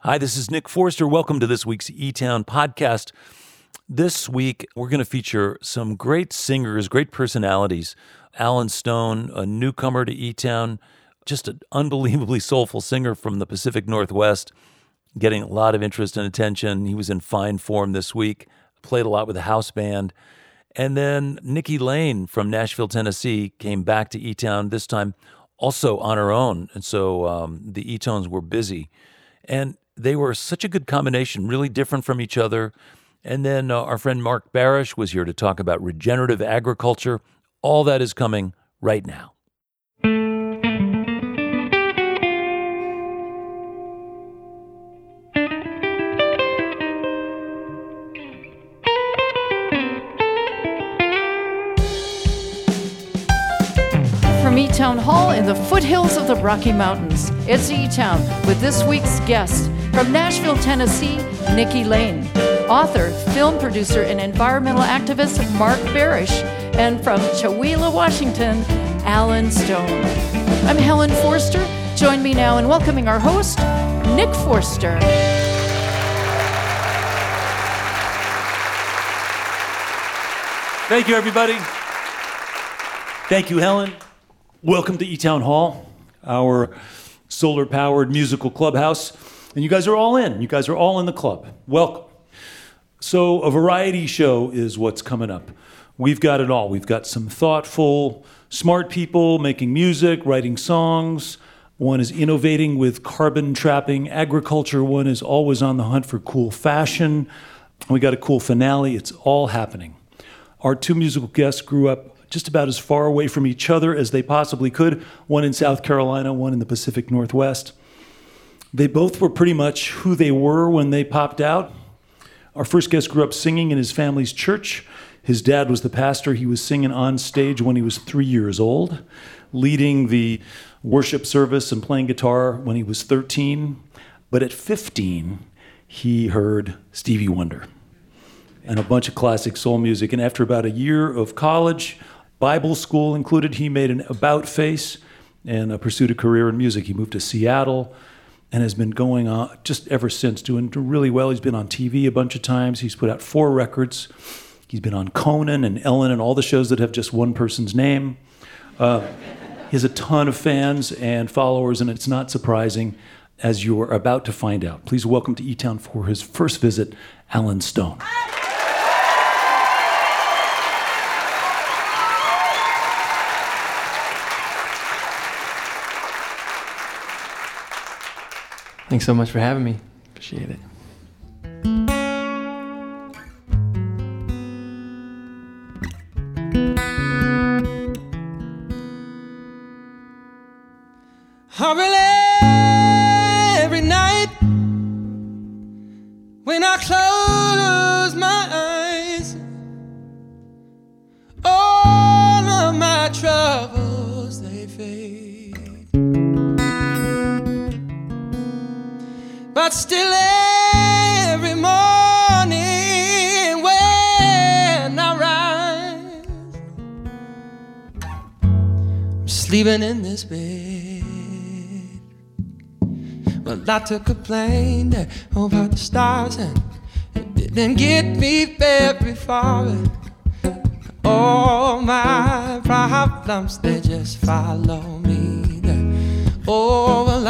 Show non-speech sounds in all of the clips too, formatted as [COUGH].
Hi, this is Nick Forster. Welcome to this week's E Town podcast. This week, we're going to feature some great singers, great personalities. Allen Stone, a newcomer to E Town, just an unbelievably soulful singer from the Pacific Northwest, getting a lot of interest and attention. He was in fine form this week, played a lot with the house band. And then Nikki Lane from Nashville, Tennessee, came back to E Town, this time also on her own. And so um, the E Tones were busy. And they were such a good combination, really different from each other. And then uh, our friend Marc Barasch was here to talk about regenerative agriculture. All that is coming right now. From E Town Hall in the foothills of the Rocky Mountains, it's E Town with this week's guest from Nashville, Tennessee, Nikki Lane, author, film producer, and environmental activist Marc Barasch, and from Chewelah, Washington, Allen Stone. I'm Helen Forster. Join me now in welcoming our host, Nick Forster. Thank you, everybody. Thank you, Helen. Welcome to E Town Hall, our solar powered musical clubhouse. And you guys are all in. You guys are all in the club. Welcome. So, a variety show is what's coming up. We've got it all. We've got some thoughtful, smart people making music, writing songs. One is innovating with carbon trapping agriculture. One is always on the hunt for cool fashion. We got a cool finale. It's all happening. Our two musical guests grew up just about as far away from each other as they possibly could one in South Carolina, one in the Pacific Northwest. They both were pretty much who they were when they popped out. Our first guest grew up singing in his family's church. His dad was the pastor. He was singing on stage when he was three years old, leading the worship service and playing guitar when he was 13. But at 15, he heard Stevie Wonder and a bunch of classic soul music. And after about a year of college, Bible school included, he made an about face and pursued a career in music. He moved to Seattle and has been going on just ever since, doing really well. He's been on TV a bunch of times. He's put out four records. He's been on Conan and Ellen and all the shows that have just one person's name. Uh, he has a ton of fans and followers, and it's not surprising as you are about to find out. Please welcome to E Town for his first visit, Allen Stone. Thanks so much for having me. Appreciate it. But still, every morning when I rise, I'm sleeping in this bed. Well, I took a plane there over the stars and it didn't get me very far. All my problems, they just follow me there. Oh, well,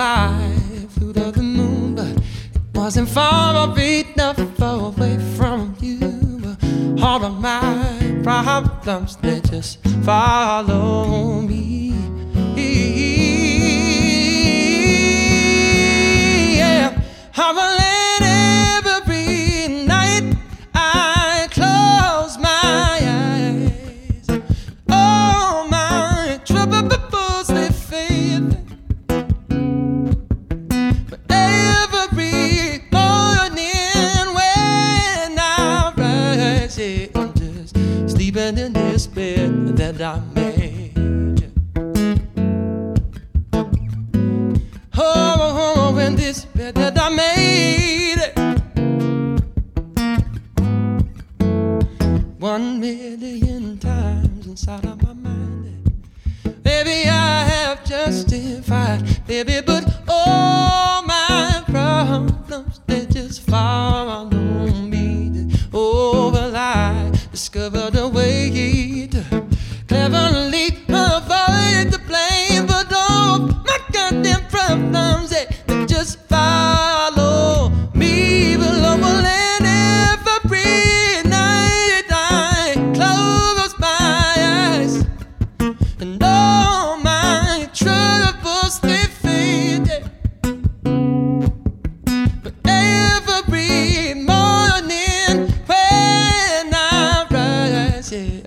wasn't far enough away from you. But all of my problems, they just follow me. Yeah, I will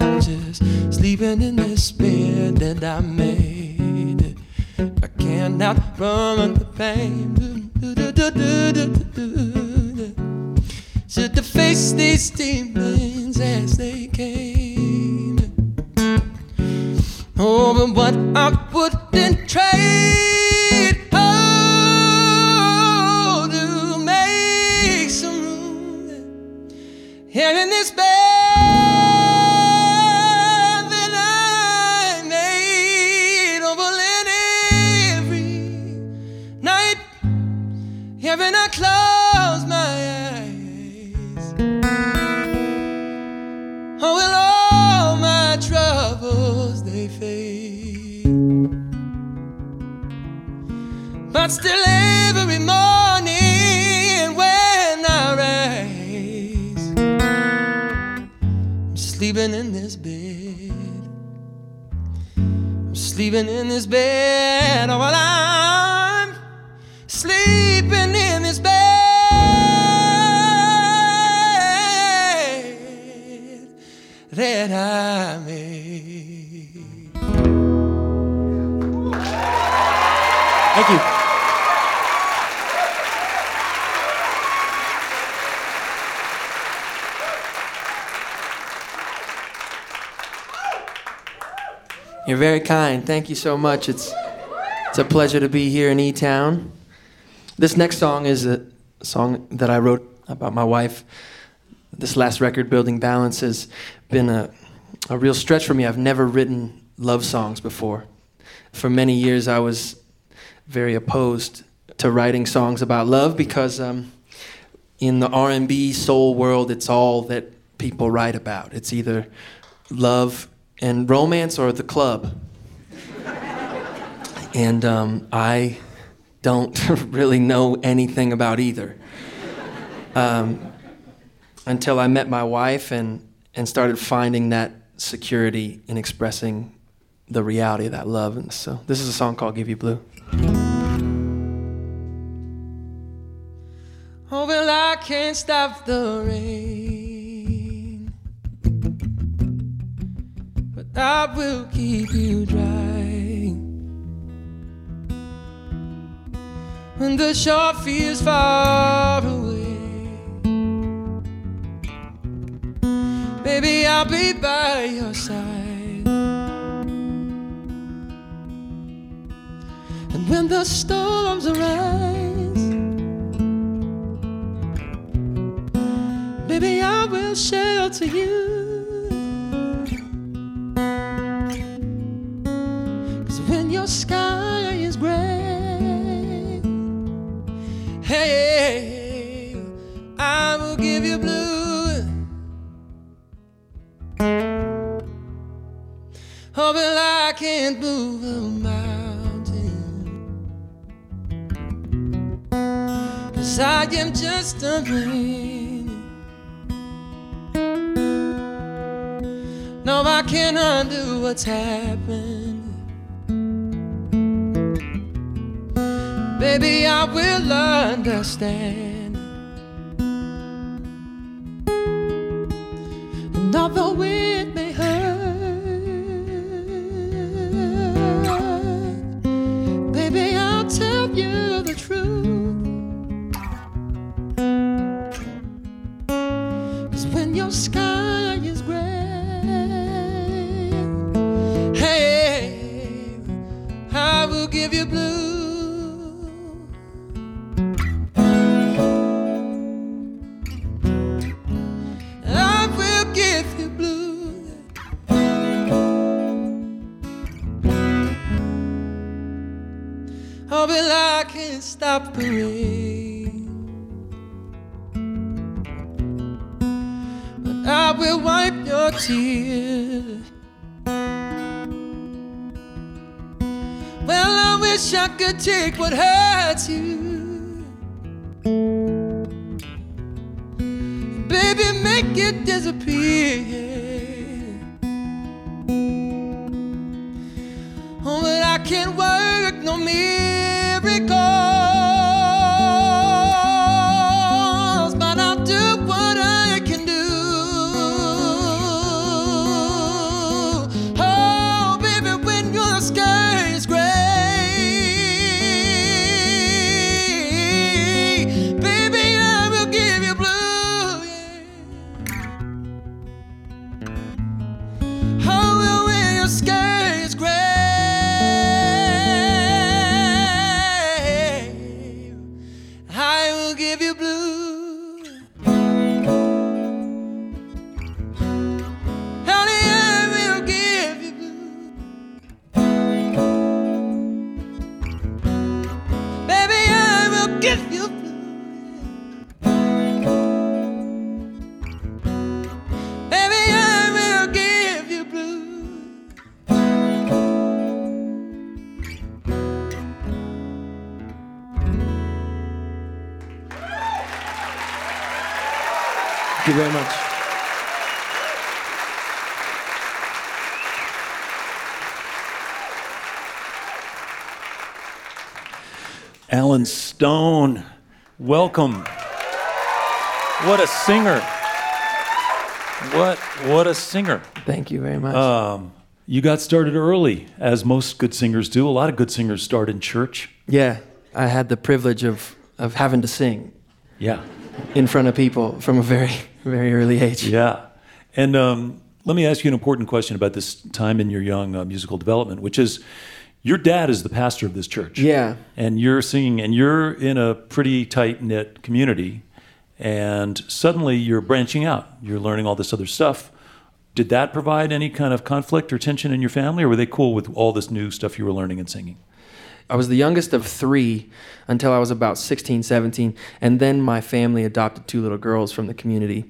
I'm just sleeping in this bed that I made. I cannot run the pain. Should to face these demons as they came. Oh, but what I would sleeping in this bed. I'm sleeping in this bed. Oh, well, very kind. Thank you so much. It's it's a pleasure to be here in E Town. This next song is a song that I wrote about my wife. This last record, Building Balance, has been a, a real stretch for me. I've never written love songs before. For many years, I was very opposed to writing songs about love because um, in the R&B soul world, it's all that people write about. It's either love and romance or the club. and um, I don't [LAUGHS] really know anything about either. Um, until I met my wife and, and started finding that security in expressing the reality of that love. And so this is a song called Give You Blue. Oh, well, I can't stop the rain, I will keep you dry. When the shore feels far away, baby, I'll be by your side. And when the storms arise, Baby, I will shelter you. Sky is gray, hey, I will give you blue. Oh, but I can't move a mountain. Cause I am just a rain. No, I can't undo what's happened. Baby, I will understand. And although it take what hurts you. Baby, I will give you. Thank you very much. Allen Stone, welcome. What a singer. What what a singer. Thank you very much. Um, you got started early, as most good singers do. A lot of good singers start in church. yeah, I had the privilege of, of having to sing Yeah. in front of people from a very, very early age. Yeah. And um, let me ask you an important question about this time in your young uh, musical development, which is your dad is the pastor of this church. Yeah. And you're singing, and you're in a pretty tight knit community, and suddenly you're branching out. You're learning all this other stuff. Did that provide any kind of conflict or tension in your family, or were they cool with all this new stuff you were learning and singing? I was the youngest of three until I was about 16, 17. And then my family adopted two little girls from the community.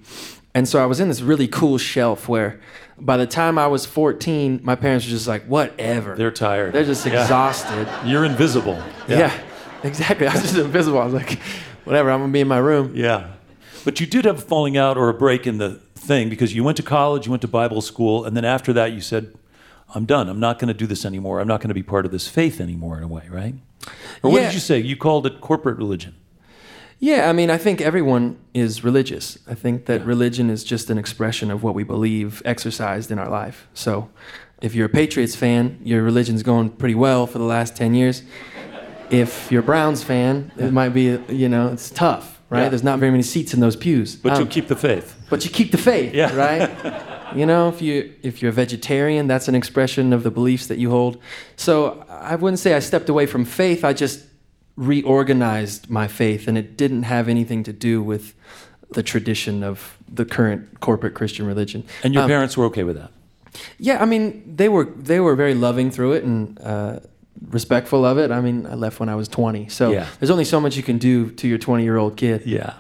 And so I was in this really cool shelf where by the time I was 14, my parents were just like, whatever. They're tired. They're just Yeah. exhausted. You're invisible. Yeah. exactly. I was just invisible. I was like, whatever, I'm going to be in my room. Yeah. But you did have a falling out or a break in the thing because you went to college, you went to Bible school, and then after that you said, I'm done. I'm not going to do this anymore. I'm not going to be part of this faith anymore, in a way, right? Or what Yeah. did you say? You called it corporate religion. Yeah, I mean, I think everyone is religious. I think that religion is just an expression of what we believe exercised in our life. So if you're a Patriots fan, your religion's going pretty well for the last 10 years. If you're a Browns fan, it might be, you know, it's tough, right? Yeah. There's not very many seats in those pews. But Um, you'll keep the faith. but you keep the faith, Yeah. right? [LAUGHS] you know, if you if you're a vegetarian, that's an expression of the beliefs that you hold. So I wouldn't say I stepped away from faith. I just reorganized my faith, and it didn't have anything to do with the tradition of the current corporate Christian religion. And your Um, parents were okay with that. yeah, I mean, they were they were very loving through it and uh, respectful of it. I mean, I left when I was 20, so Yeah. there's only so much you can do to your 20 year old kid. Yeah.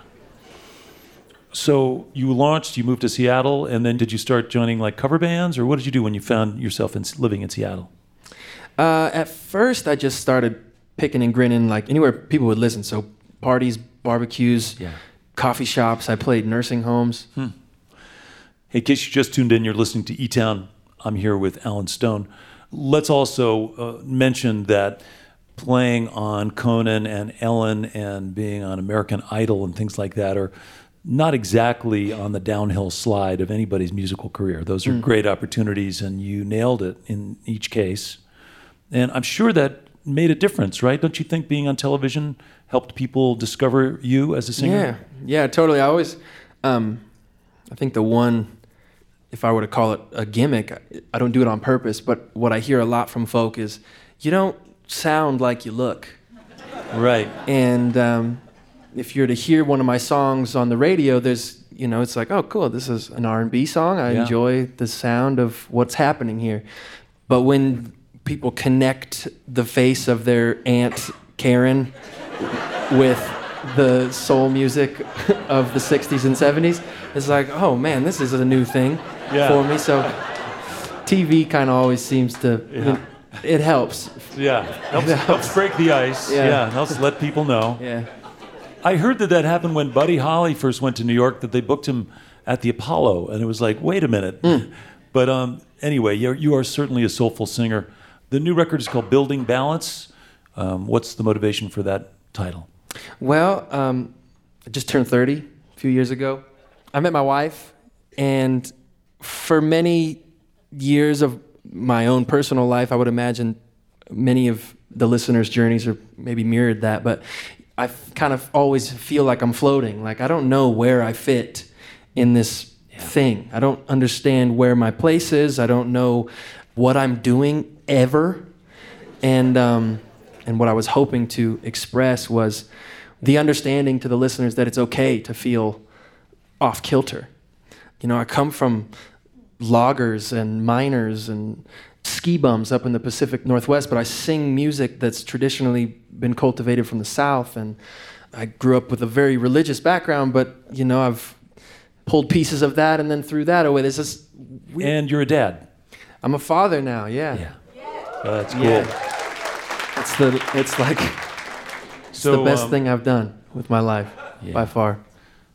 So you launched, you moved to Seattle, and then did you start joining like cover bands, or what did you do when you found yourself in, living in Seattle? Uh, at first, I just started picking and grinning like anywhere people would listen. So parties, barbecues, Yeah. coffee shops. I played nursing homes. Hey, in case you just tuned in, you're listening to E Town. I'm here with Allen Stone. Let's also uh, mention that playing on Conan and Ellen and being on American Idol and things like that are not exactly on the downhill slide of anybody's musical career. Those are great opportunities, and you nailed it in each case. And I'm sure that made a difference, right? Don't you think being on television helped people discover you as a singer? Yeah, yeah, totally. I always, um, I think the one, if I were to call it a gimmick, I- don't do it on purpose. But what I hear a lot from folk is, you don't sound like you look. Right. And um, if you're to hear one of my songs on the radio, there's, you know, it's like, oh, cool, this is an R&B song. I Yeah. enjoy the sound of what's happening here. But when people connect the face of their aunt Karen with the soul music of the 60s and 70s, it's like, oh man, this is a new thing Yeah. for me. So TV kind of always seems to, Yeah. it helps. Yeah, helps, helps break the ice. Yeah. Yeah. helps let people know. Yeah. I heard that that happened when Buddy Holly first went to New York. That they booked him at the Apollo, and it was like, wait a minute. But um, anyway, you're, you are certainly a soulful singer. The new record is called Building Balance. Um, what's the motivation for that title? Well, um, I just turned 30 a few years ago. I met my wife, and for many years of my own personal life, I would imagine many of the listeners' journeys are maybe mirrored that, but I kind of always feel like I'm floating. Like I don't know where I fit in this thing. I don't understand where my place is. I don't know what I'm doing ever. And um, and what I was hoping to express was the understanding to the listeners that it's okay to feel off kilter. You know, I come from loggers and miners and ski bums up in the Pacific Northwest, but I sing music that's traditionally been cultivated from the South. And I grew up with a very religious background, but, you know, I've pulled pieces of that and then threw that away. There's this. weird- And you're a dad. I'm a father now, yeah. Yeah. Oh, that's cool. Yeah. It's, the, it's like it's So, the best um, thing I've done with my life Yeah. by far.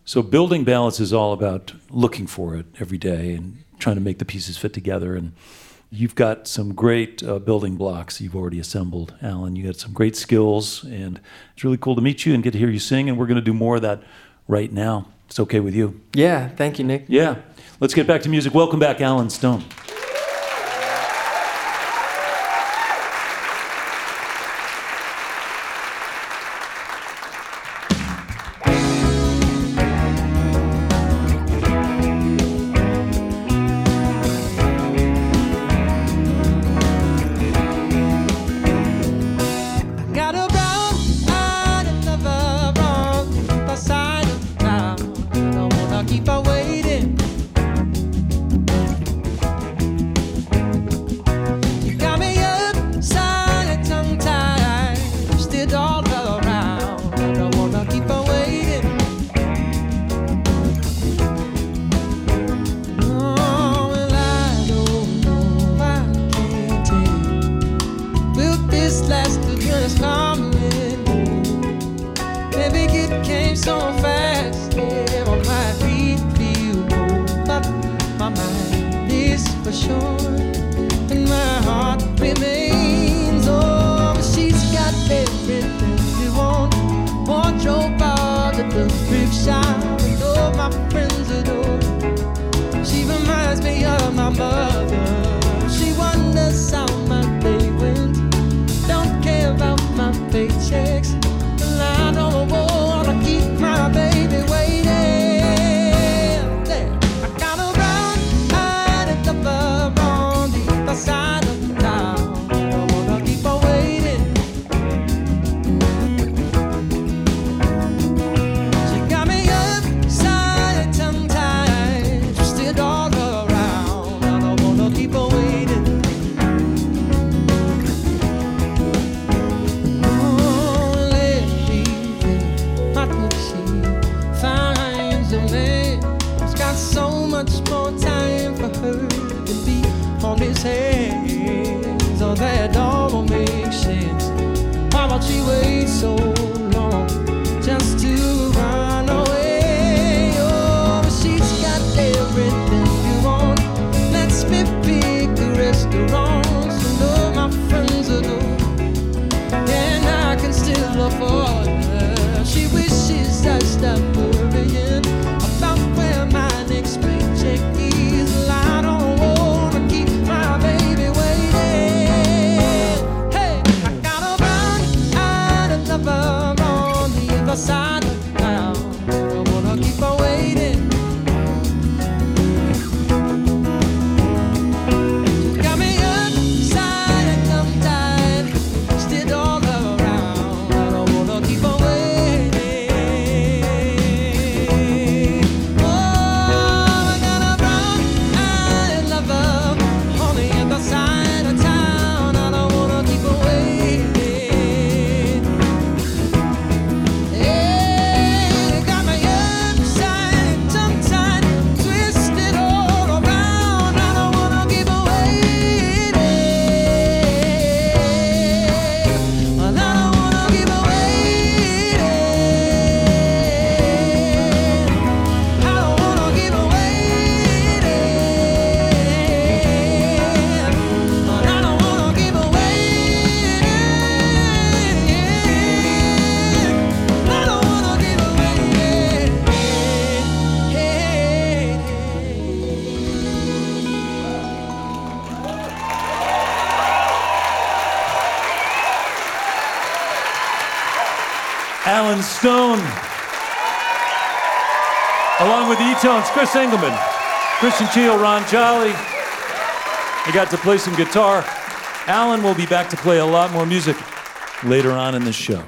So building balance is all about looking for it every day and trying to make the pieces fit together. And you've got some great uh, building blocks you've already assembled, Allen. You got some great skills, and it's really cool to meet you and get to hear you sing. And we're going to do more of that right now. It's okay with you? Yeah, thank you, Nick. Yeah. Let's get back to music. Welcome back, Allen Stone. On Allen Stone. Along with the E-Tones, Chris Engelman, Christian Teele, Ron Jolly. I got to play some guitar. Allen will be back to play a lot more music later on in the show.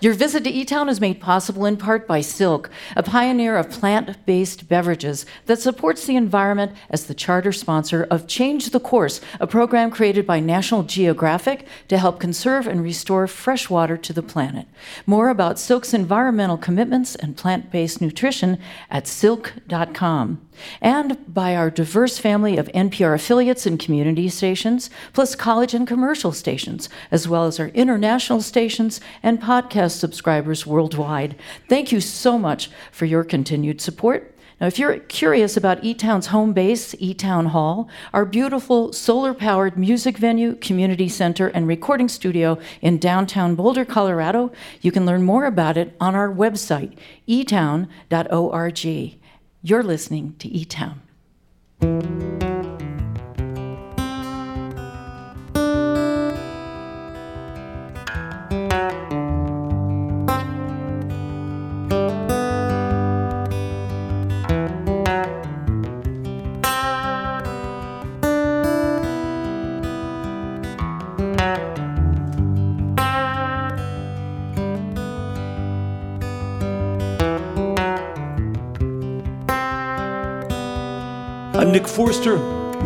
Your visit to eTown is made possible in part by Silk, a pioneer of plant based beverages that supports the environment as the charter sponsor of Change the Course, a program created by National Geographic to help conserve and restore fresh water to the planet. More about Silk's environmental commitments and plant based nutrition at silk.com and by our diverse family of NPR affiliates and community stations, plus college and commercial stations, as well as our international stations and podcast subscribers worldwide. Thank you so much for your continued support. Now, if you're curious about eTown's home base, eTown Hall, our beautiful solar powered music venue, community center, and recording studio in downtown Boulder, Colorado, you can learn more about it on our website, etown.org. You're listening to E Town.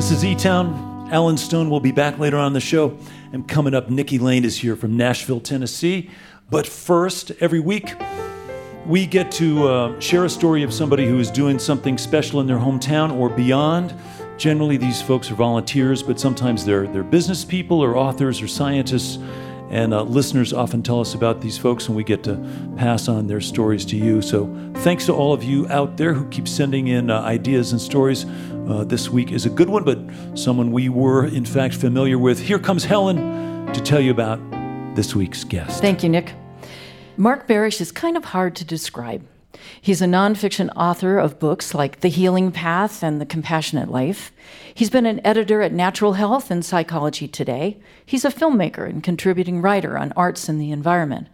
This is E Town. Allen Stone will be back later on the show. And coming up, Nikki Lane is here from Nashville, Tennessee. But first, every week, we get to uh, share a story of somebody who is doing something special in their hometown or beyond. Generally, these folks are volunteers, but sometimes they're, they're business people or authors or scientists. And uh, listeners often tell us about these folks, and we get to pass on their stories to you. So, thanks to all of you out there who keep sending in uh, ideas and stories. Uh, this week is a good one, but someone we were, in fact, familiar with. Here comes Helen to tell you about this week's guest. Thank you, Nick. Marc Barasch is kind of hard to describe. He's a nonfiction author of books like The Healing Path and The Compassionate Life. He's been an editor at Natural Health and Psychology Today. He's a filmmaker and contributing writer on arts and the environment.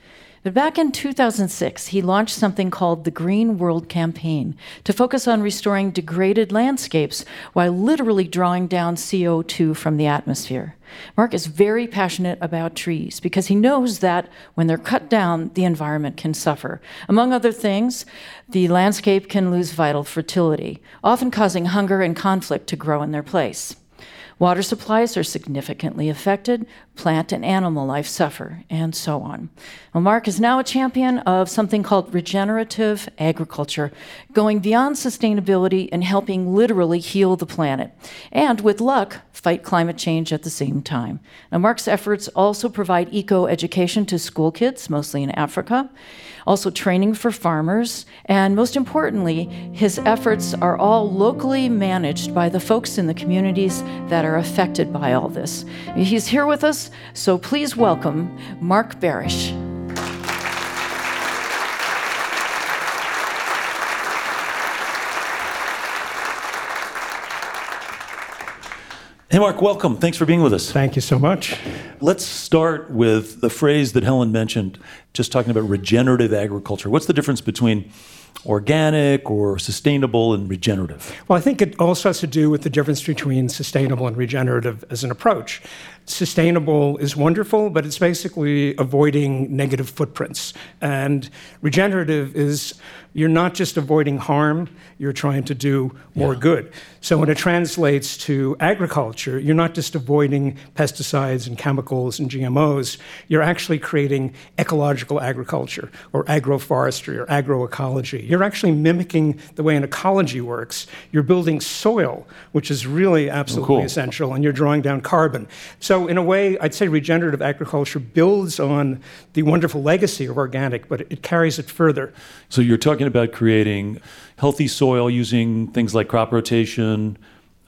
But back in 2006, he launched something called the Green World Campaign to focus on restoring degraded landscapes while literally drawing down CO2 from the atmosphere. Marc is very passionate about trees because he knows that when they're cut down, the environment can suffer. Among other things, the landscape can lose vital fertility, often causing hunger and conflict to grow in their place. Water supplies are significantly affected, plant and animal life suffer, and so on. Well, Marc is now a champion of something called regenerative agriculture, going beyond sustainability and helping literally heal the planet, and with luck, fight climate change at the same time. Now, Marc's efforts also provide eco education to school kids, mostly in Africa also training for farmers, and most importantly, his efforts are all locally managed by the folks in the communities that are affected by all this. He's here with us, so please welcome Marc Barasch. Hey, Marc, welcome. Thanks for being with us. Thank you so much. Let's start with the phrase that Helen mentioned, just talking about regenerative agriculture. What's the difference between organic or sustainable and regenerative? Well, I think it also has to do with the difference between sustainable and regenerative as an approach. Sustainable is wonderful, but it's basically avoiding negative footprints. And regenerative is you're not just avoiding harm, you're trying to do more Yeah. good. So when it translates to agriculture, you're not just avoiding pesticides and chemicals and GMOs, you're actually creating ecological agriculture or agroforestry or agroecology. You're actually mimicking the way an ecology works. You're building soil, which is really oh, absolutely cool. essential, and you're drawing down carbon. So, in a way, I'd say regenerative agriculture builds on the wonderful legacy of organic, but it carries it further. So you're talking about creating healthy soil using things like crop rotation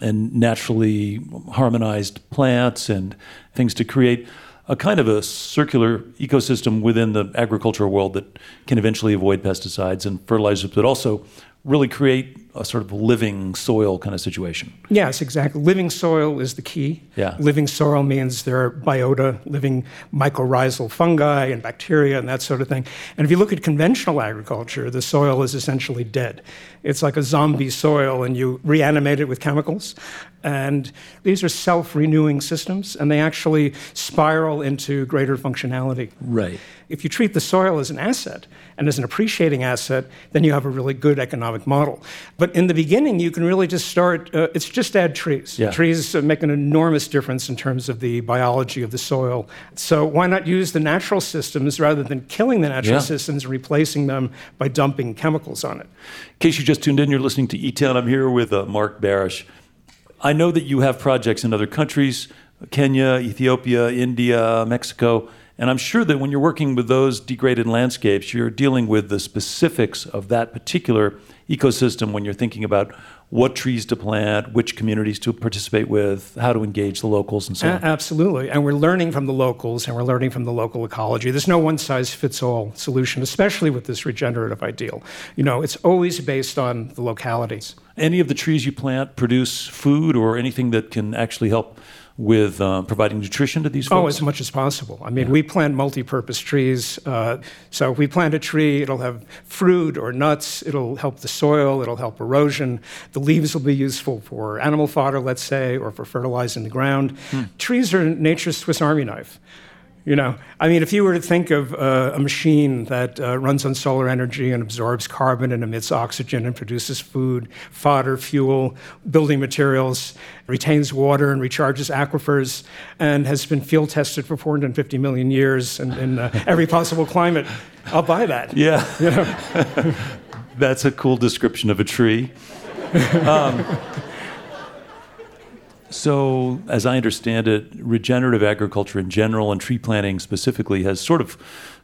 and naturally harmonized plants and things to create a kind of a circular ecosystem within the agricultural world that can eventually avoid pesticides and fertilizers, but also really create a sort of living soil kind of situation. Yes, exactly. Living soil is the key. Yeah. Living soil means there are biota, living mycorrhizal fungi and bacteria and that sort of thing. And if you look at conventional agriculture, the soil is essentially dead. It's like a zombie soil, and you reanimate it with chemicals. And these are self renewing systems, and they actually spiral into greater functionality. Right. If you treat the soil as an asset and as an appreciating asset, then you have a really good economic model. But in the beginning, you can really just start, uh, it's just add trees. Yeah. Trees uh, make an enormous difference in terms of the biology of the soil. So why not use the natural systems rather than killing the natural Yeah. systems and replacing them by dumping chemicals on it? In case you just tuned in, you're listening to E Town. I'm here with uh, Marc Barasch. I know that you have projects in other countries Kenya, Ethiopia, India, Mexico. And I'm sure that when you're working with those degraded landscapes, you're dealing with the specifics of that particular ecosystem when you're thinking about what trees to plant, which communities to participate with, how to engage the locals, and so on. absolutely. And we're learning from the locals and we're learning from the local ecology. There's no one size fits all solution, especially with this regenerative ideal. You know, it's always based on the localities. Any of the trees you plant produce food or anything that can actually help with uh, providing nutrition to these folks? Oh, as much as possible. I mean, we plant multi-purpose trees. Uh, so if we plant a tree, it'll have fruit or nuts. It'll help the soil. It'll help erosion. The leaves will be useful for animal fodder, let's say, or for fertilizing the ground. Trees are nature's Swiss Army knife. You know, I mean, if you were to think of uh, a machine that uh, runs on solar energy and absorbs carbon and emits oxygen and produces food, fodder, fuel, building materials, retains water and recharges aquifers, and has been field tested for 450 million years in, in uh, every possible climate, I'll buy that. Yeah. [LAUGHS] That's a cool description of a tree. Um, so, as I understand it, regenerative agriculture in general and tree planting specifically has sort of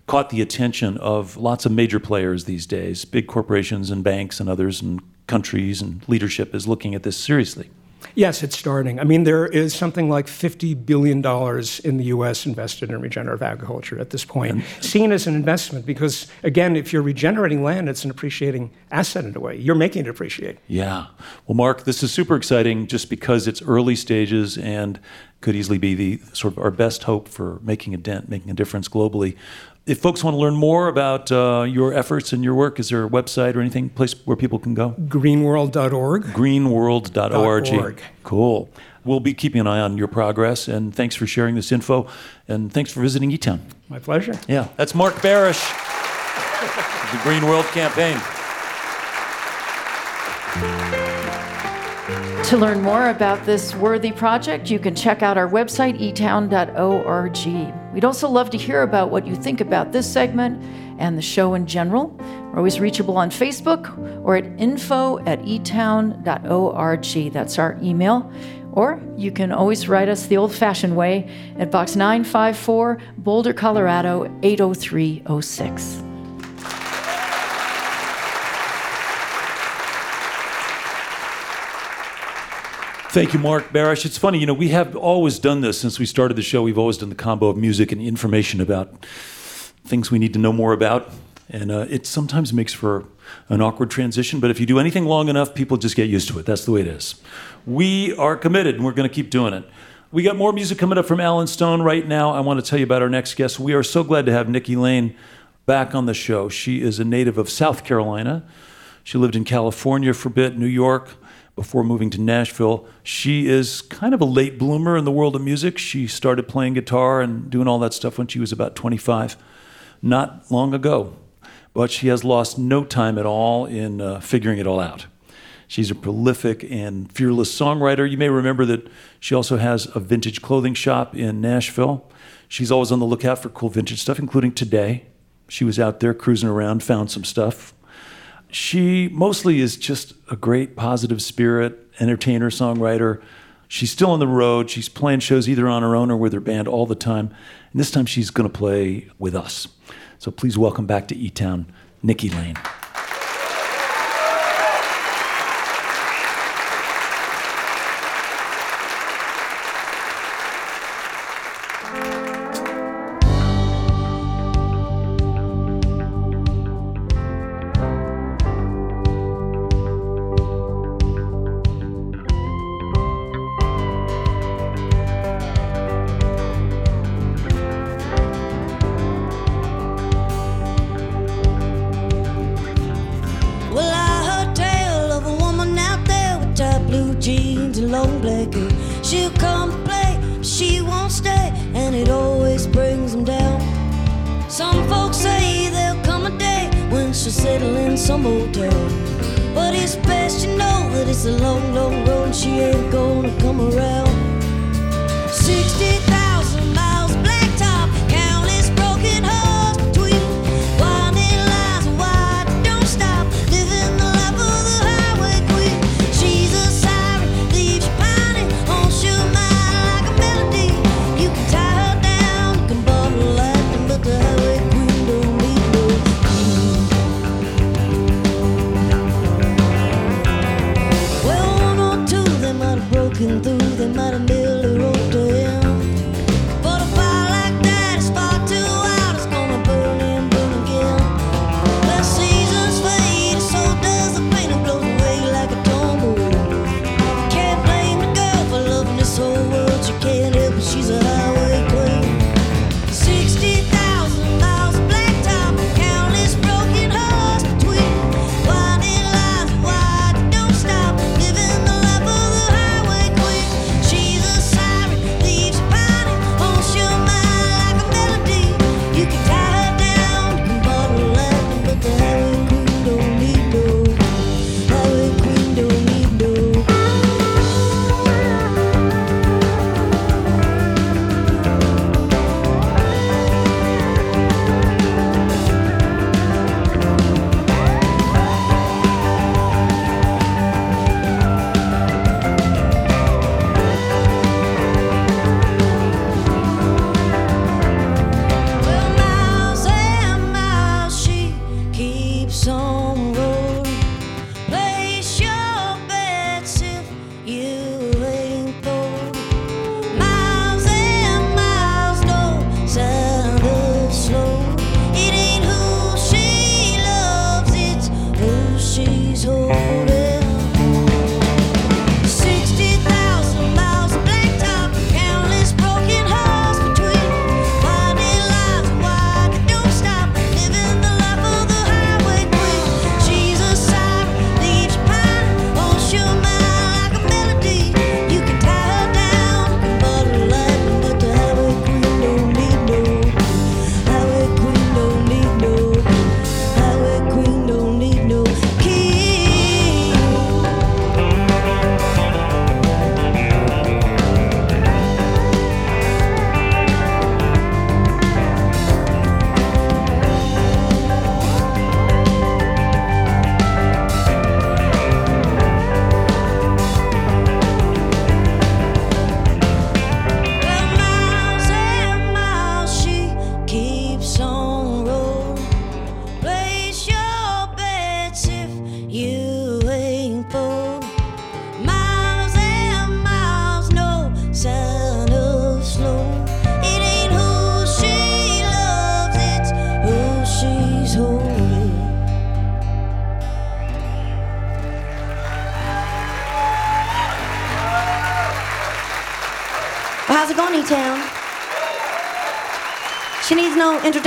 caught the attention of lots of major players these days. Big corporations and banks and others and countries and leadership is looking at this seriously. Yes, it's starting. I mean, there is something like $50 billion in the US invested in regenerative agriculture at this point, seen as an investment because, again, if you're regenerating land, it's an appreciating asset in a way. You're making it appreciate. Yeah. Well, Marc, this is super exciting just because it's early stages and could easily be the sort of our best hope for making a dent, making a difference globally. If folks want to learn more about uh, your efforts and your work, is there a website or anything, place where people can go? Greenworld.org. Greenworld.org. .org. Cool. We'll be keeping an eye on your progress, and thanks for sharing this info, and thanks for visiting eTown. My pleasure. Yeah, that's Marc Barasch, the Green World Campaign. To learn more about this worthy project, you can check out our website, etown.org. We'd also love to hear about what you think about this segment and the show in general. We're always reachable on Facebook or at info at etown.org. That's our email. Or you can always write us the old fashioned way at Box 954, Boulder, Colorado 80306. Thank you, Marc Barasch. It's funny, you know, we have always done this since we started the show. We've always done the combo of music and information about things we need to know more about. And uh, it sometimes makes for an awkward transition, but if you do anything long enough, people just get used to it. That's the way it is. We are committed and we're going to keep doing it. We got more music coming up from Allen Stone right now. I want to tell you about our next guest. We are so glad to have Nikki Lane back on the show. She is a native of South Carolina. She lived in California for a bit, New York, before moving to Nashville. She is kind of a late bloomer in the world of music. She started playing guitar and doing all that stuff when she was about 25, not long ago. But she has lost no time at all in uh, figuring it all out. She's a prolific and fearless songwriter. You may remember that she also has a vintage clothing shop in Nashville. She's always on the lookout for cool vintage stuff, including today. She was out there cruising around, found some stuff. She mostly is just a great positive spirit, entertainer, songwriter. She's still on the road. She's playing shows either on her own or with her band all the time. And this time she's going to play with us. So please welcome back to E Town, Nikki Lane.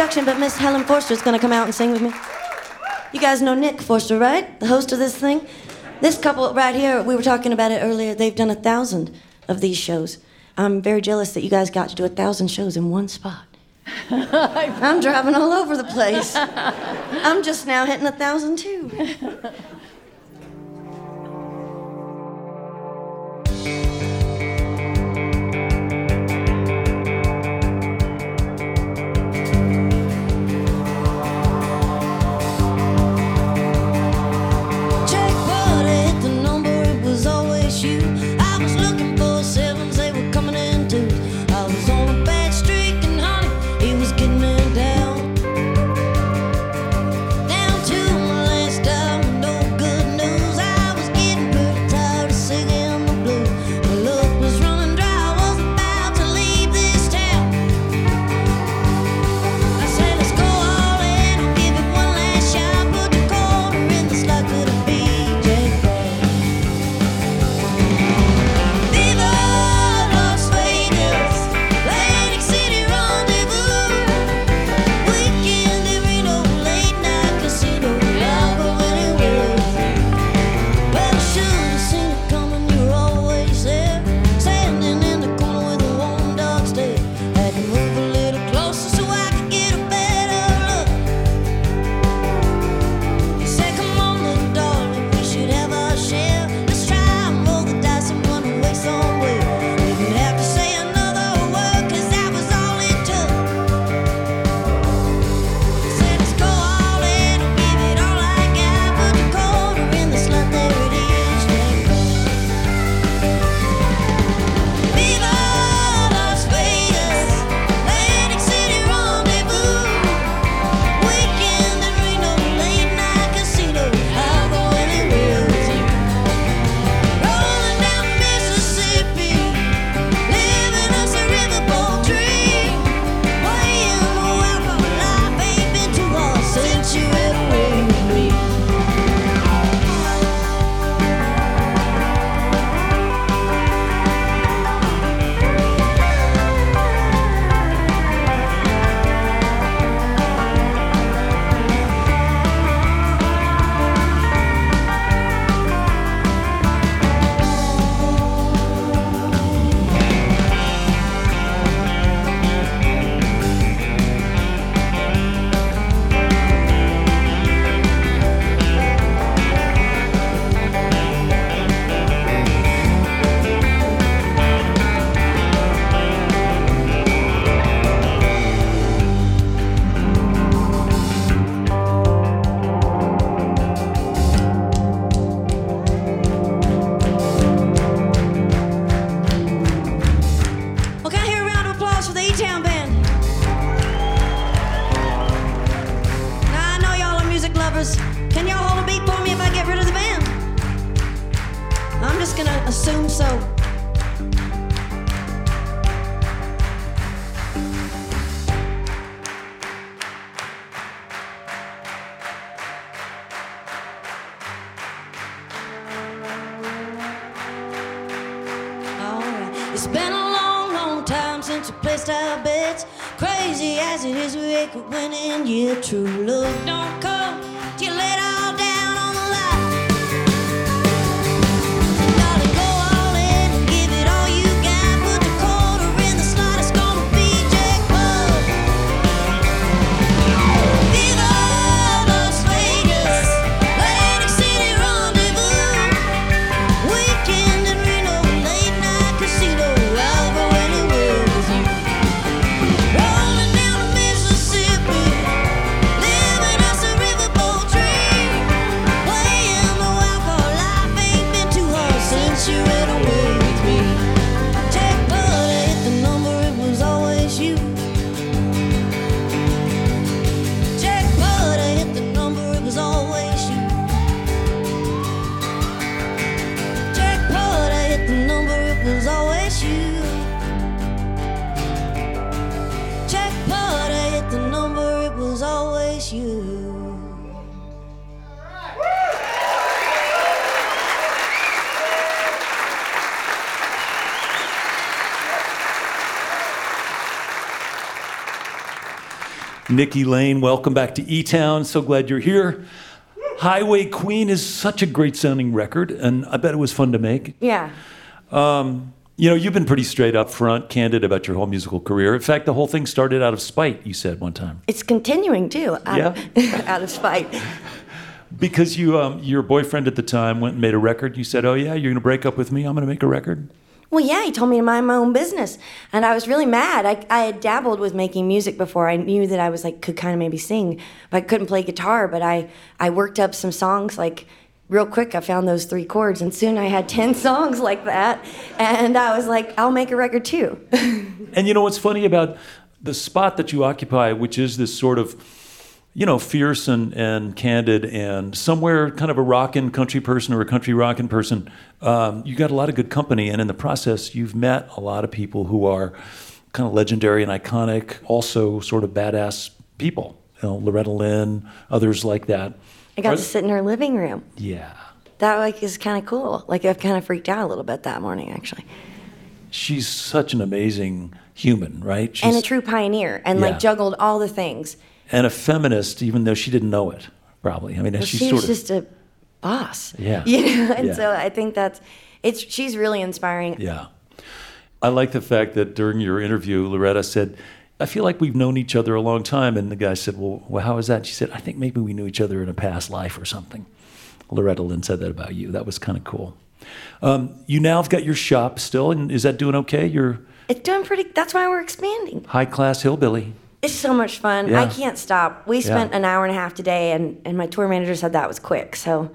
introduction, but Miss Helen Forster is going to come out and sing with me. You guys know Nick Forster, right? The host of this thing. This couple right here, we were talking about it earlier. They've done a thousand of these shows. I'm very jealous that you guys got to do a thousand shows in one spot. [LAUGHS] I'm driving all over the place. I'm just now hitting a thousand too. Nikki Lane, welcome back to E Town. So glad you're here. Highway Queen is such a great sounding record, and I bet it was fun to make. Yeah. You know, you've been pretty straight up front, candid about your whole musical career. In fact, the whole thing started out of spite, you said one time. It's continuing too. Out, Yeah? [LAUGHS] out of spite. Because you, um, your boyfriend at the time went and made a record. You said, "Oh yeah, you're going to break up with me. I'm going to make a record." Well, yeah, he told me to mind my own business, and I was really mad. I, I had dabbled with making music before. I knew that I was like could kind of maybe sing, but I couldn't play guitar. But I I worked up some songs like real quick. I found those three chords, and soon I had ten [LAUGHS] songs like that. And I was like, I'll make a record too. [LAUGHS] And you know what's funny about the spot that you occupy, which is this sort of, you know, fierce and, and candid and somewhere kind of a rockin' country person or a country rockin' person, um, you got a lot of good company. And in the process, you've met a lot of people who are kind of legendary and iconic, also sort of badass people. You know, Loretta Lynn, others like that. I got Are- to sit in her living room. Yeah. That like is kind of cool. Like I've kind of freaked out a little bit that morning actually. She's such an amazing human, right? She's, and a true pioneer and Yeah. like juggled all the things. And a feminist, even though she didn't know it, probably. I mean, Well, she's she sort of. just a boss. Yeah. [LAUGHS] You know, and Yeah. so I think that's it's she's really inspiring. Yeah. I like the fact that during your interview, Loretta said, I feel like we've known each other a long time. And the guy said, Well, well how is that? And she said, I think maybe we knew each other in a past life or something. Loretta Lynn said that about you. That was kind of cool. Um, you now have got your shop still, and is that doing okay? You're It's doing pretty that's why we're expanding. high class hillbilly. It's so much fun. Yeah. I can't stop. We spent an hour and a half today and, and my tour manager said that was quick. So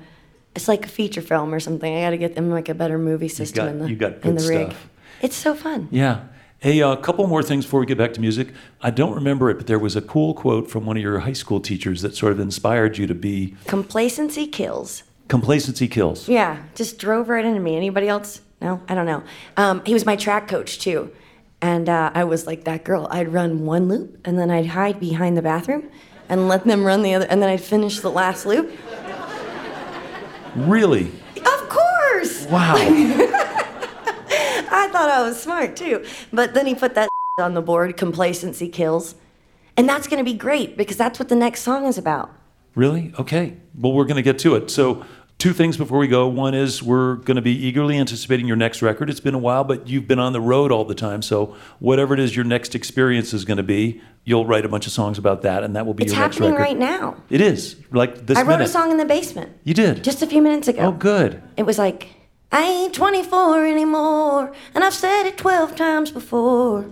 it's like a feature film or something. I gotta get them like a better movie system got- in the you got in the rig. stuff. It's so fun. Yeah. Hey, a couple more things before we get back to music. I don't remember it, but there was a cool quote from one of your high school teachers that sort of inspired you to be Complacency kills. complacency kills. Yeah, just drove right into me. Anybody else? No, I don't know. Um, he was my track coach too, and uh, I was like that girl. I'd run one loop, and then I'd hide behind the bathroom, and let them run the other, and then I'd finish the last loop. Really? Of course, Wow. [LAUGHS] I thought I was smart too. But then he put that [LAUGHS] on the board. Complacency kills, and that's going to be great because that's what the next song is about. Really? Okay. Well, we're going to get to it. So, two things before we go. One is we're going to be eagerly anticipating your next record. It's been a while, but you've been on the road all the time. So, whatever it is your next experience is going to be, you'll write a bunch of songs about that, and that will be It's your next record. It's happening right now. It is. Like this I wrote minute. a song in the basement You did? just a few minutes ago. oh, good. It was like, I ain't 24 anymore, and I've said it 12 times before.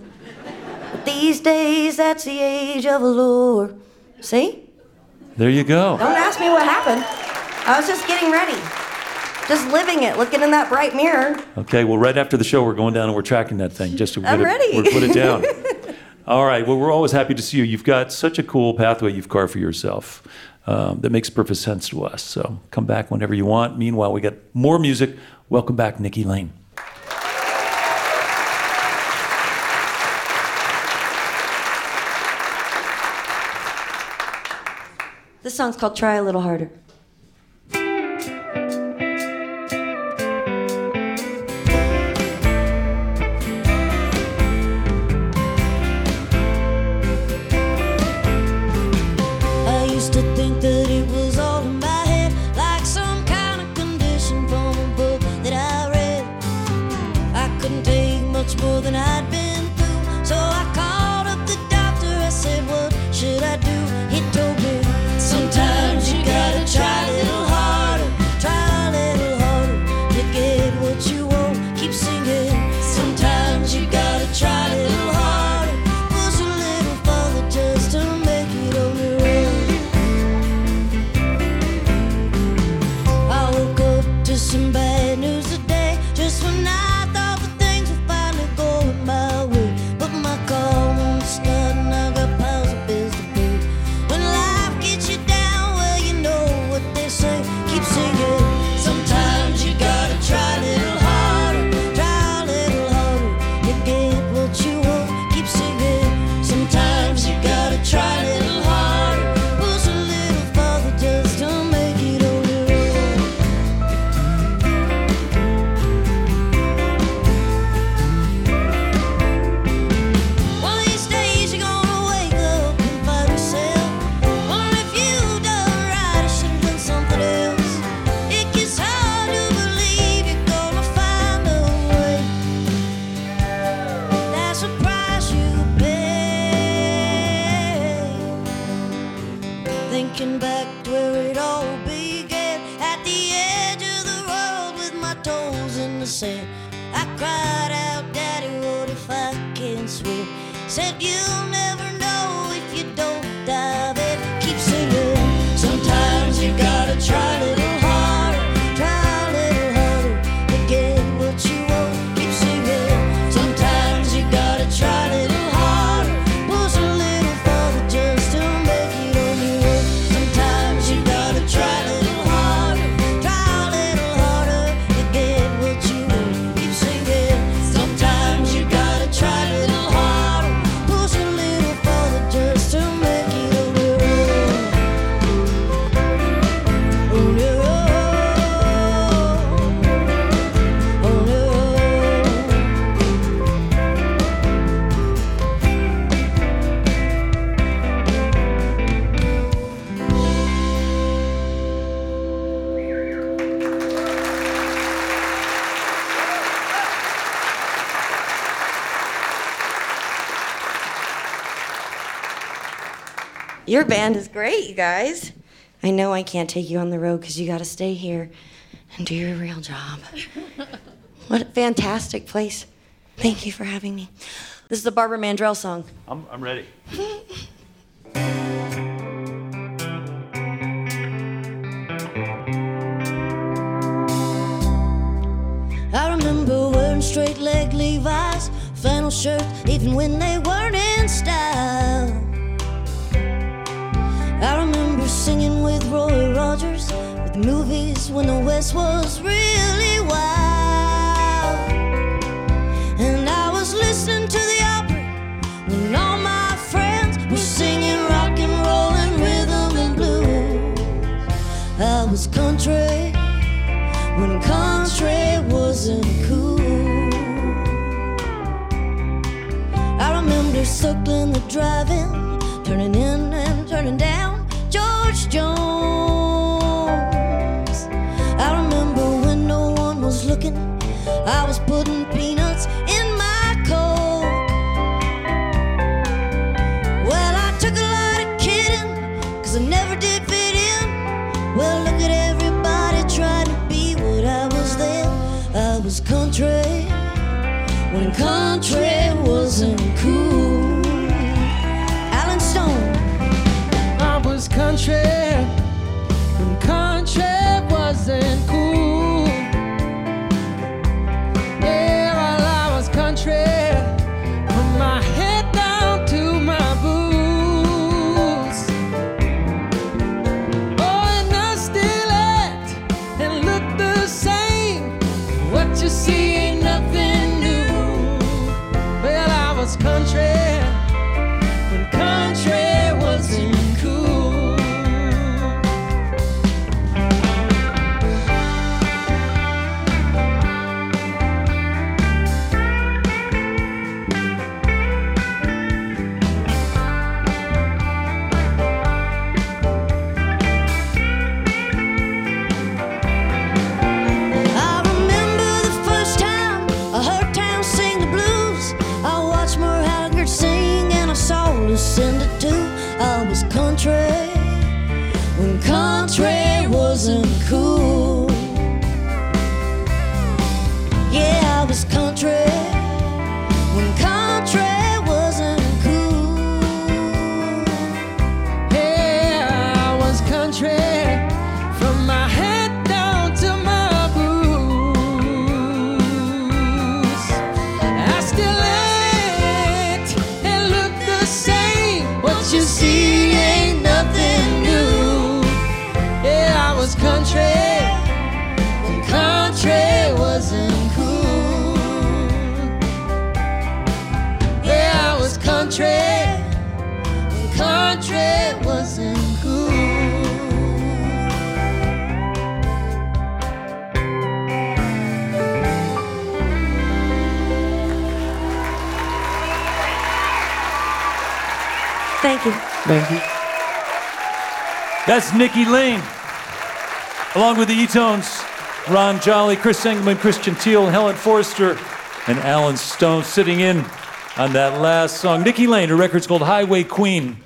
But these days, that's the age of allure. See? There you go. Don't ask me what happened. I was just getting ready. Just living it, looking in that bright mirror. Okay, well, right after the show, we're going down and we're tracking that thing just to get I'm it, ready. We're put it down. [LAUGHS] All right, well, we're always happy to see you. You've got such a cool pathway you've carved for yourself um, that makes perfect sense to us. So come back whenever you want. Meanwhile, we got more music. Welcome back, Nikki Lane. This song's called Try a Little Harder. I know I can't take you on the road because you got to stay here and do your real job. [LAUGHS] what a fantastic place. Thank you for having me. This is the Barbara Mandrell song. I'm, I'm ready. [LAUGHS] I remember wearing straight leg Levi's, flannel shirt, even when they weren't in style. I remember were singing with Roy Rogers with movies when the West was really wild. And I was listening to the opera when all my friends were singing rock and roll and rhythm and blues. I was country when country wasn't cool. I remember circling the drive-in That's Nikki Lane. Along with the E-Tones, Ron Jolly, Chris Engelman, Christian Teele, Helen Forster, and Allen Stone sitting in on that last song. Nikki Lane, her record's called Highway Queen.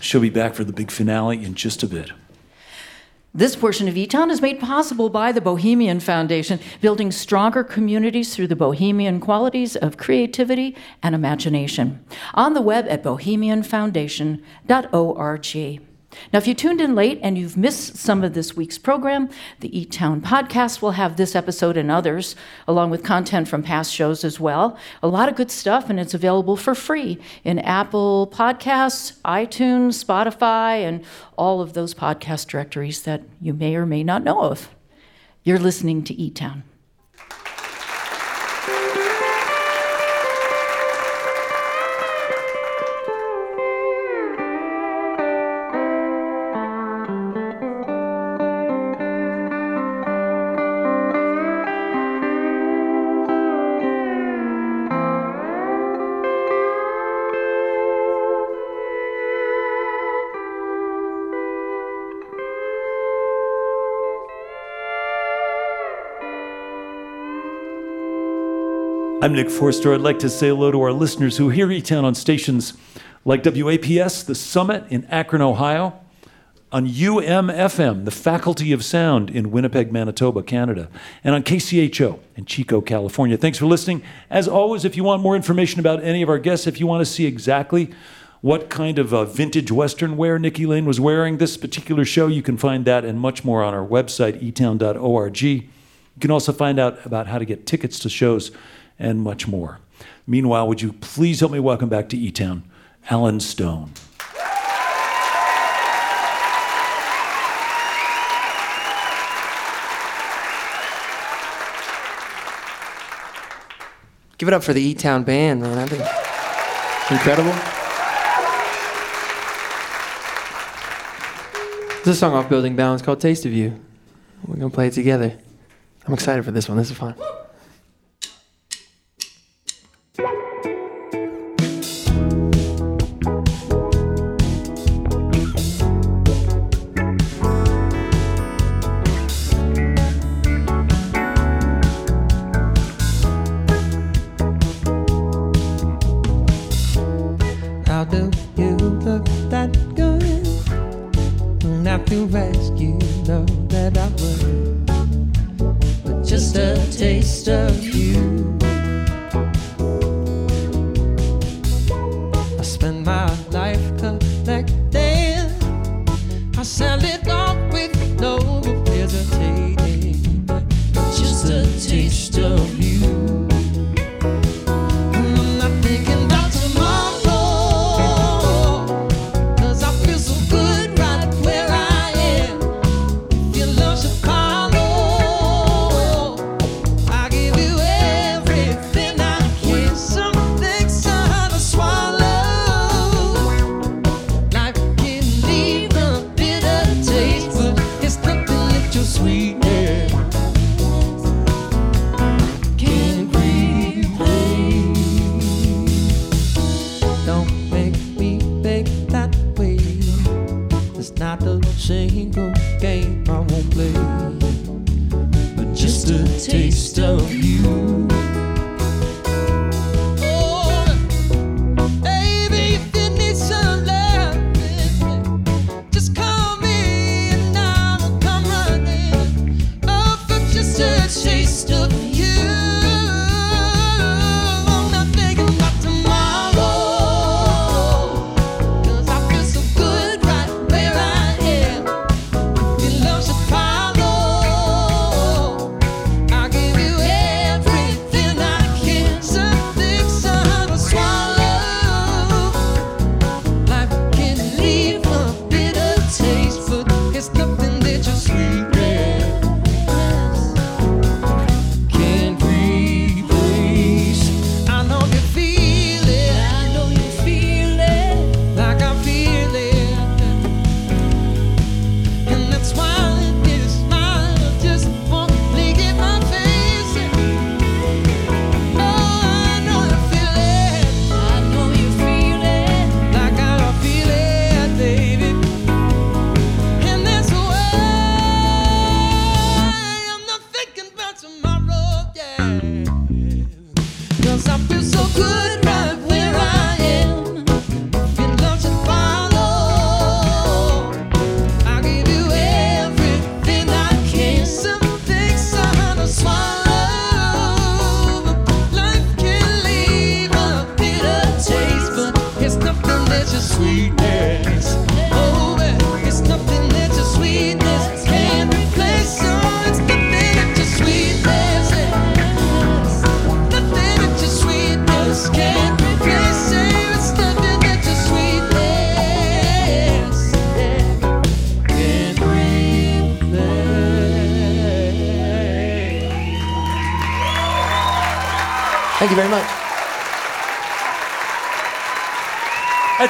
She'll be back for the big finale in just a bit. This portion of eTown is made possible by the Bohemian Foundation, building stronger communities through the bohemian qualities of creativity and imagination. On the web at bohemianfoundation.org. Now, if you tuned in late and you've missed some of this week's program, the eTown podcast will have this episode and others, along with content from past shows as well. A lot of good stuff, and it's available for free in Apple Podcasts, iTunes, Spotify, and all of those podcast directories that you may or may not know of. You're listening to eTown. I'm Nick Forster. I'd like to say hello to our listeners who hear eTown on stations like WAPS, The Summit in Akron, Ohio, on UMFM, the Faculty of Sound in Winnipeg, Manitoba, Canada, and on KCHO in Chico, California. Thanks for listening. As always, if you want more information about any of our guests, if you want to see exactly what kind of uh, vintage Western wear Nikki Lane was wearing this particular show, you can find that and much more on our website, etown.org. You can also find out about how to get tickets to shows and much more. Meanwhile, would you please help me welcome back to E Town, Allen Stone. Give it up for the E Town band, man. I think incredible. There's a song off Building Balance called Taste of You. We're gonna play it together. I'm excited for this one. This is fun. You.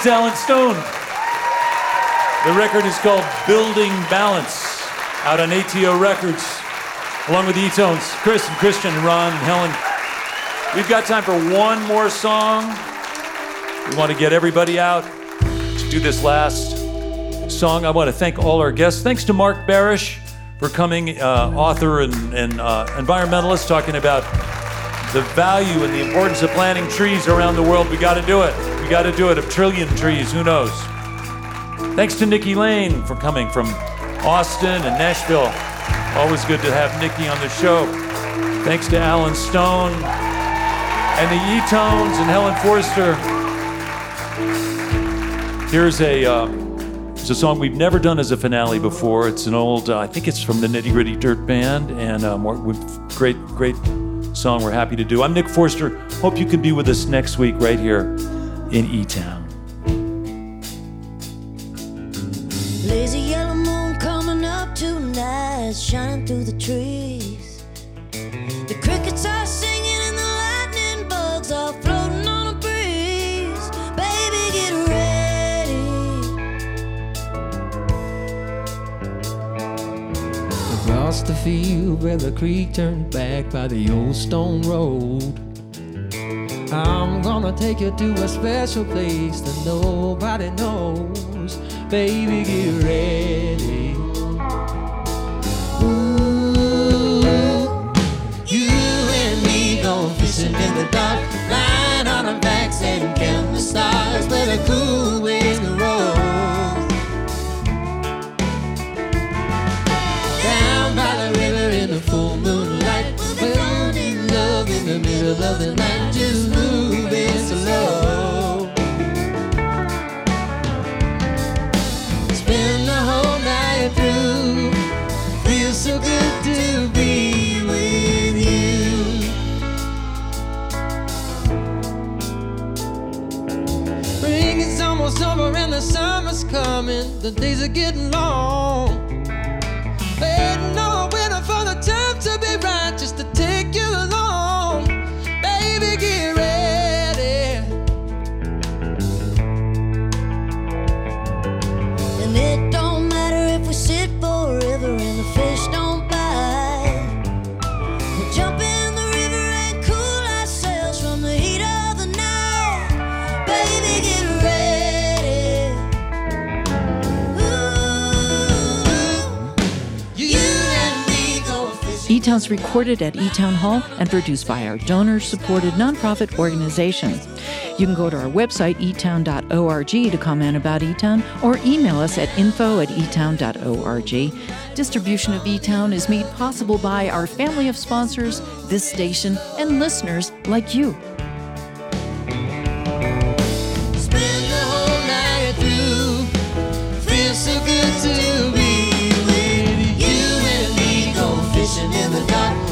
That's Allen Stone. The record is called Building Balance, out on ATO Records, along with the E-Tones, Chris and Christian Ron and Helen. We've got time for one more song. We want to get everybody out to do this last song. I want to thank all our guests. Thanks to Marc Barasch for coming, uh, author and, and uh, environmentalist, talking about the value and the importance of planting trees around the world. We got to do it. Got to do it. A trillion trees, who knows? Thanks to Nikki Lane for coming from Austin and Nashville. Always good to have Nikki on the show. Thanks to Allen Stone and the E-Tones and Helen Forster. Here's a, uh, it's a song we've never done as a finale before. It's an old, uh, I think it's from the Nitty Gritty Dirt Band, and um, great, great song we're happy to do. I'm Nick Forster. Hope you can be with us next week right here in E Town. Lazy yellow moon coming up tonight, shining through the trees. The crickets are singing and the lightning bugs are floating on a breeze. Baby, get ready. Across the field where the creek turned back by the old stone road. I'm gonna take you to a special place that nobody knows. Baby, get ready. Ooh, you and me going fishing in the dark, lying on our backs and counting the stars where the cool winds roll. down by the river in the full moonlight. Fall in love in the middle of the night, coming. The days are getting long. E recorded at E Town Hall and produced by our donor supported nonprofit organization. You can go to our website, etown.org, to comment about E Town or email us at info at etown.org. Distribution of E Town is made possible by our family of sponsors, this station, and listeners like you. Fishing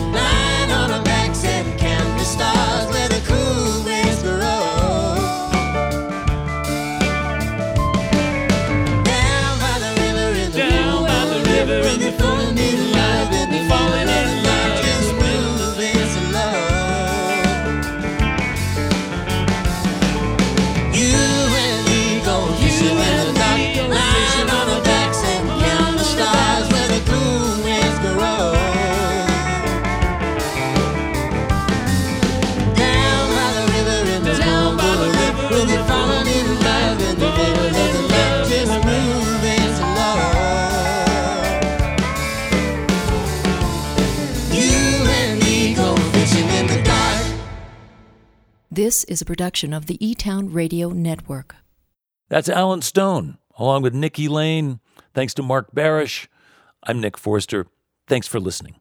This is a production of the E Town Radio Network. That's Allen Stone, along with Nikki Lane. Thanks to Marc Barasch. I'm Nick Forster. Thanks for listening.